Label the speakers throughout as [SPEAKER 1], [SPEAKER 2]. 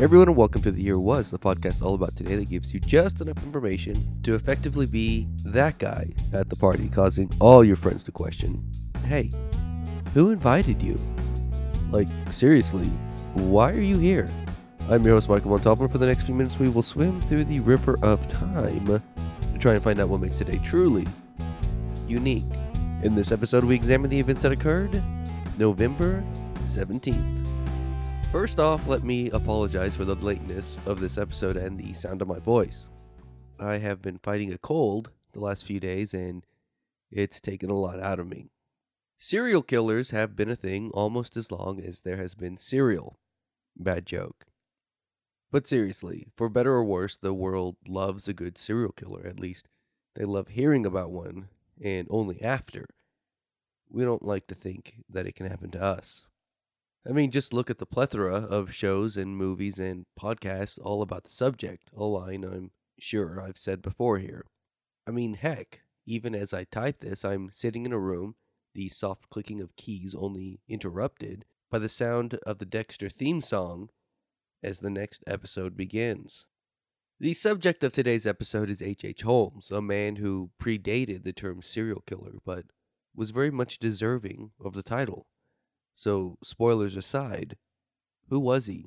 [SPEAKER 1] Everyone, and welcome to The Year Was, the podcast all about today that gives you just enough information to effectively be that guy at the party, causing all your friends to question hey, who invited you? Like, seriously, why are you here? I'm your host, Michael Montalban. For the next few minutes, we will swim through the river of time to try and find out what makes today truly unique. In this episode, we examine the events that occurred November 17th. First off, let me apologize for the lateness of this episode and the sound of my voice. I have been fighting a cold the last few days and it's taken a lot out of me. Serial killers have been a thing almost as long as there has been cereal. Bad joke. But seriously, for better or worse, the world loves a good serial killer. At least they love hearing about one, and only after. We don't like to think that it can happen to us. I mean, just look at the plethora of shows and movies and podcasts all about the subject, a line I'm sure I've said before here. I mean, heck, even as I type this, I'm sitting in a room, the soft clicking of keys only interrupted by the sound of the Dexter theme song as the next episode begins. The subject of today's episode is H.H. H. Holmes, a man who predated the term serial killer, but was very much deserving of the title. So, spoilers aside, who was he?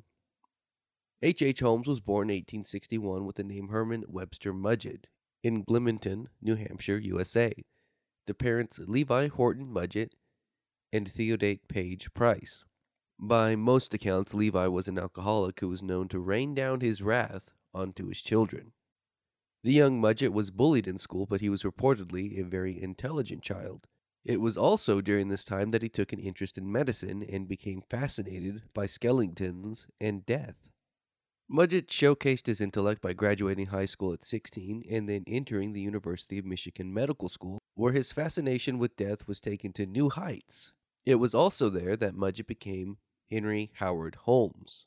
[SPEAKER 1] H. H. Holmes was born in 1861 with the name Herman Webster Mudgett in Gilmanton, New Hampshire, USA, to parents Levi Horton Mudgett and Theodate Page Price. By most accounts, Levi was an alcoholic who was known to rain down his wrath onto his children. The young Mudgett was bullied in school, but he was reportedly a very intelligent child it was also during this time that he took an interest in medicine and became fascinated by skeletons and death. Mudgett showcased his intellect by graduating high school at 16 and then entering the University of Michigan Medical School, where his fascination with death was taken to new heights. It was also there that Mudgett became Henry Howard Holmes.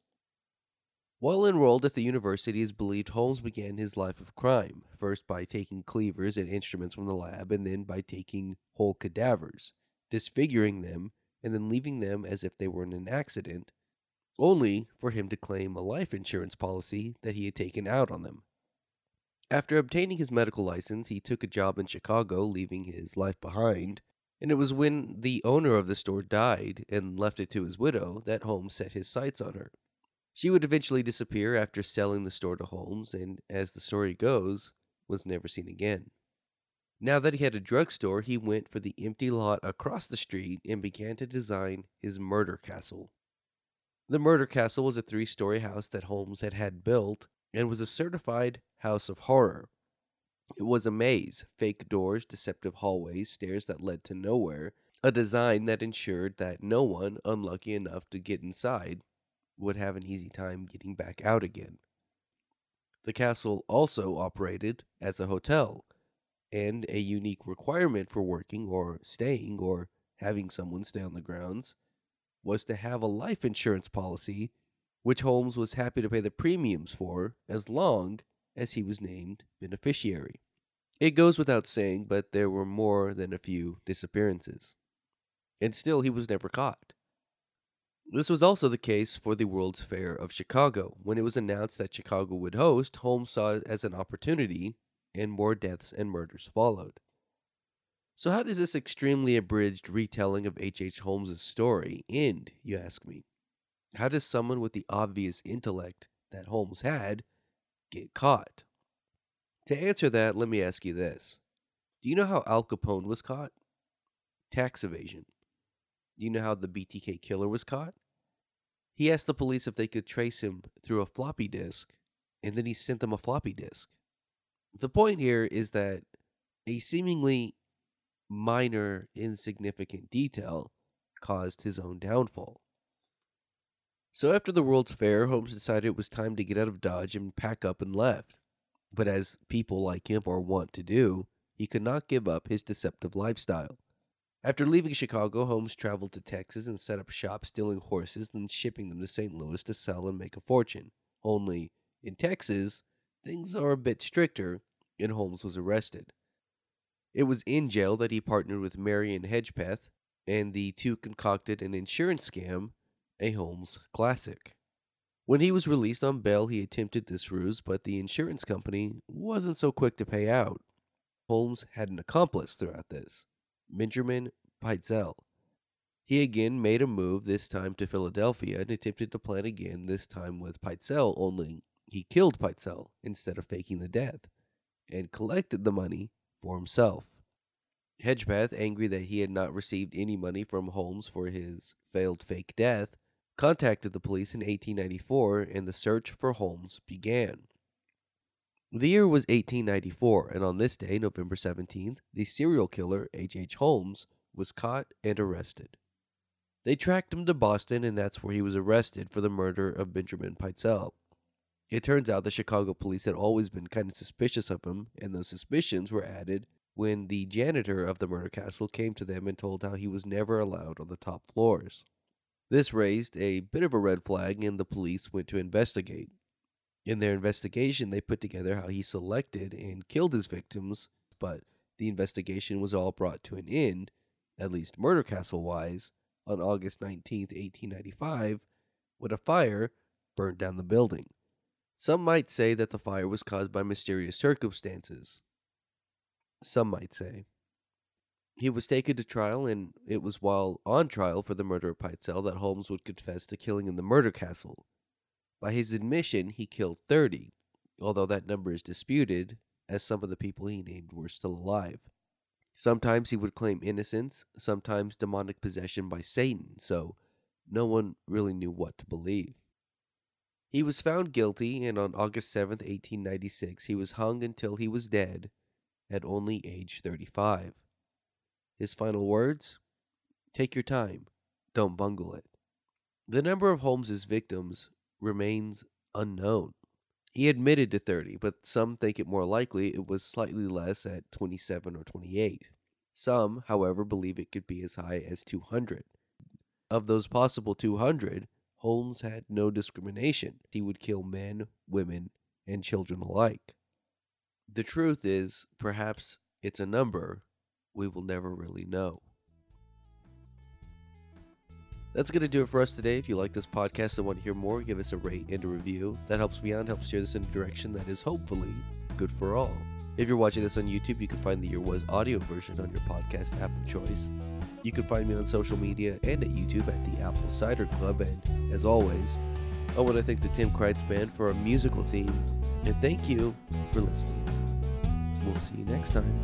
[SPEAKER 1] While enrolled at the university, it is believed Holmes began his life of crime, first by taking cleavers and instruments from the lab, and then by taking whole cadavers, disfiguring them, and then leaving them as if they were in an accident, only for him to claim a life insurance policy that he had taken out on them. After obtaining his medical license, he took a job in Chicago, leaving his life behind, and it was when the owner of the store died and left it to his widow that Holmes set his sights on her. She would eventually disappear after selling the store to Holmes, and as the story goes, was never seen again. Now that he had a drugstore, he went for the empty lot across the street and began to design his murder castle. The murder castle was a three story house that Holmes had had built and was a certified house of horror. It was a maze, fake doors, deceptive hallways, stairs that led to nowhere, a design that ensured that no one unlucky enough to get inside would have an easy time getting back out again. The castle also operated as a hotel, and a unique requirement for working or staying or having someone stay on the grounds was to have a life insurance policy, which Holmes was happy to pay the premiums for as long as he was named beneficiary. It goes without saying, but there were more than a few disappearances. And still, he was never caught. This was also the case for the World's Fair of Chicago. When it was announced that Chicago would host, Holmes saw it as an opportunity, and more deaths and murders followed. So, how does this extremely abridged retelling of H.H. H. Holmes' story end, you ask me? How does someone with the obvious intellect that Holmes had get caught? To answer that, let me ask you this Do you know how Al Capone was caught? Tax evasion. Do you know how the BTK killer was caught? He asked the police if they could trace him through a floppy disk, and then he sent them a floppy disk. The point here is that a seemingly minor, insignificant detail caused his own downfall. So after the World's Fair, Holmes decided it was time to get out of Dodge and pack up and left. But as people like him are wont to do, he could not give up his deceptive lifestyle. After leaving Chicago, Holmes traveled to Texas and set up shop stealing horses, then shipping them to St. Louis to sell and make a fortune. Only, in Texas, things are a bit stricter, and Holmes was arrested. It was in jail that he partnered with Marion Hedgepeth, and the two concocted an insurance scam, a Holmes classic. When he was released on bail, he attempted this ruse, but the insurance company wasn't so quick to pay out. Holmes had an accomplice throughout this Benjamin Pitezel. He again made a move, this time to Philadelphia, and attempted the plan again, this time with Pitezel, only he killed Pitezel instead of faking the death, and collected the money for himself. Hedgepeth, angry that he had not received any money from Holmes for his failed fake death, contacted the police in 1894 and the search for Holmes began. The year was 1894, and on this day, November 17th, the serial killer, H. H. Holmes, was caught and arrested. They tracked him to Boston, and that's where he was arrested for the murder of Benjamin Pitezel. It turns out the Chicago police had always been kind of suspicious of him, and those suspicions were added when the janitor of the murder castle came to them and told how he was never allowed on the top floors. This raised a bit of a red flag, and the police went to investigate. In their investigation, they put together how he selected and killed his victims, but the investigation was all brought to an end, at least murder castle wise, on August 19, 1895, when a fire burned down the building. Some might say that the fire was caused by mysterious circumstances. Some might say. He was taken to trial, and it was while on trial for the murder of Pitezel that Holmes would confess to killing in the murder castle. By his admission, he killed 30, although that number is disputed, as some of the people he named were still alive. Sometimes he would claim innocence, sometimes demonic possession by Satan, so no one really knew what to believe. He was found guilty, and on August 7, 1896, he was hung until he was dead at only age 35. His final words Take your time, don't bungle it. The number of Holmes's victims remains unknown. He admitted to 30, but some think it more likely it was slightly less at 27 or 28. Some, however, believe it could be as high as 200. Of those possible 200, Holmes had no discrimination. He would kill men, women, and children alike. The truth is, perhaps it's a number we will never really know. That's going to do it for us today. If you like this podcast and want to hear more, give us a rate and a review. That helps me out helps steer this in a direction that is hopefully good for all. If you're watching this on YouTube, you can find the Year Was audio version on your podcast app of choice. You can find me on social media and at YouTube at the Apple Cider Club. And as always, I want to thank the Tim Kreitz Band for our musical theme. And thank you for listening. We'll see you next time.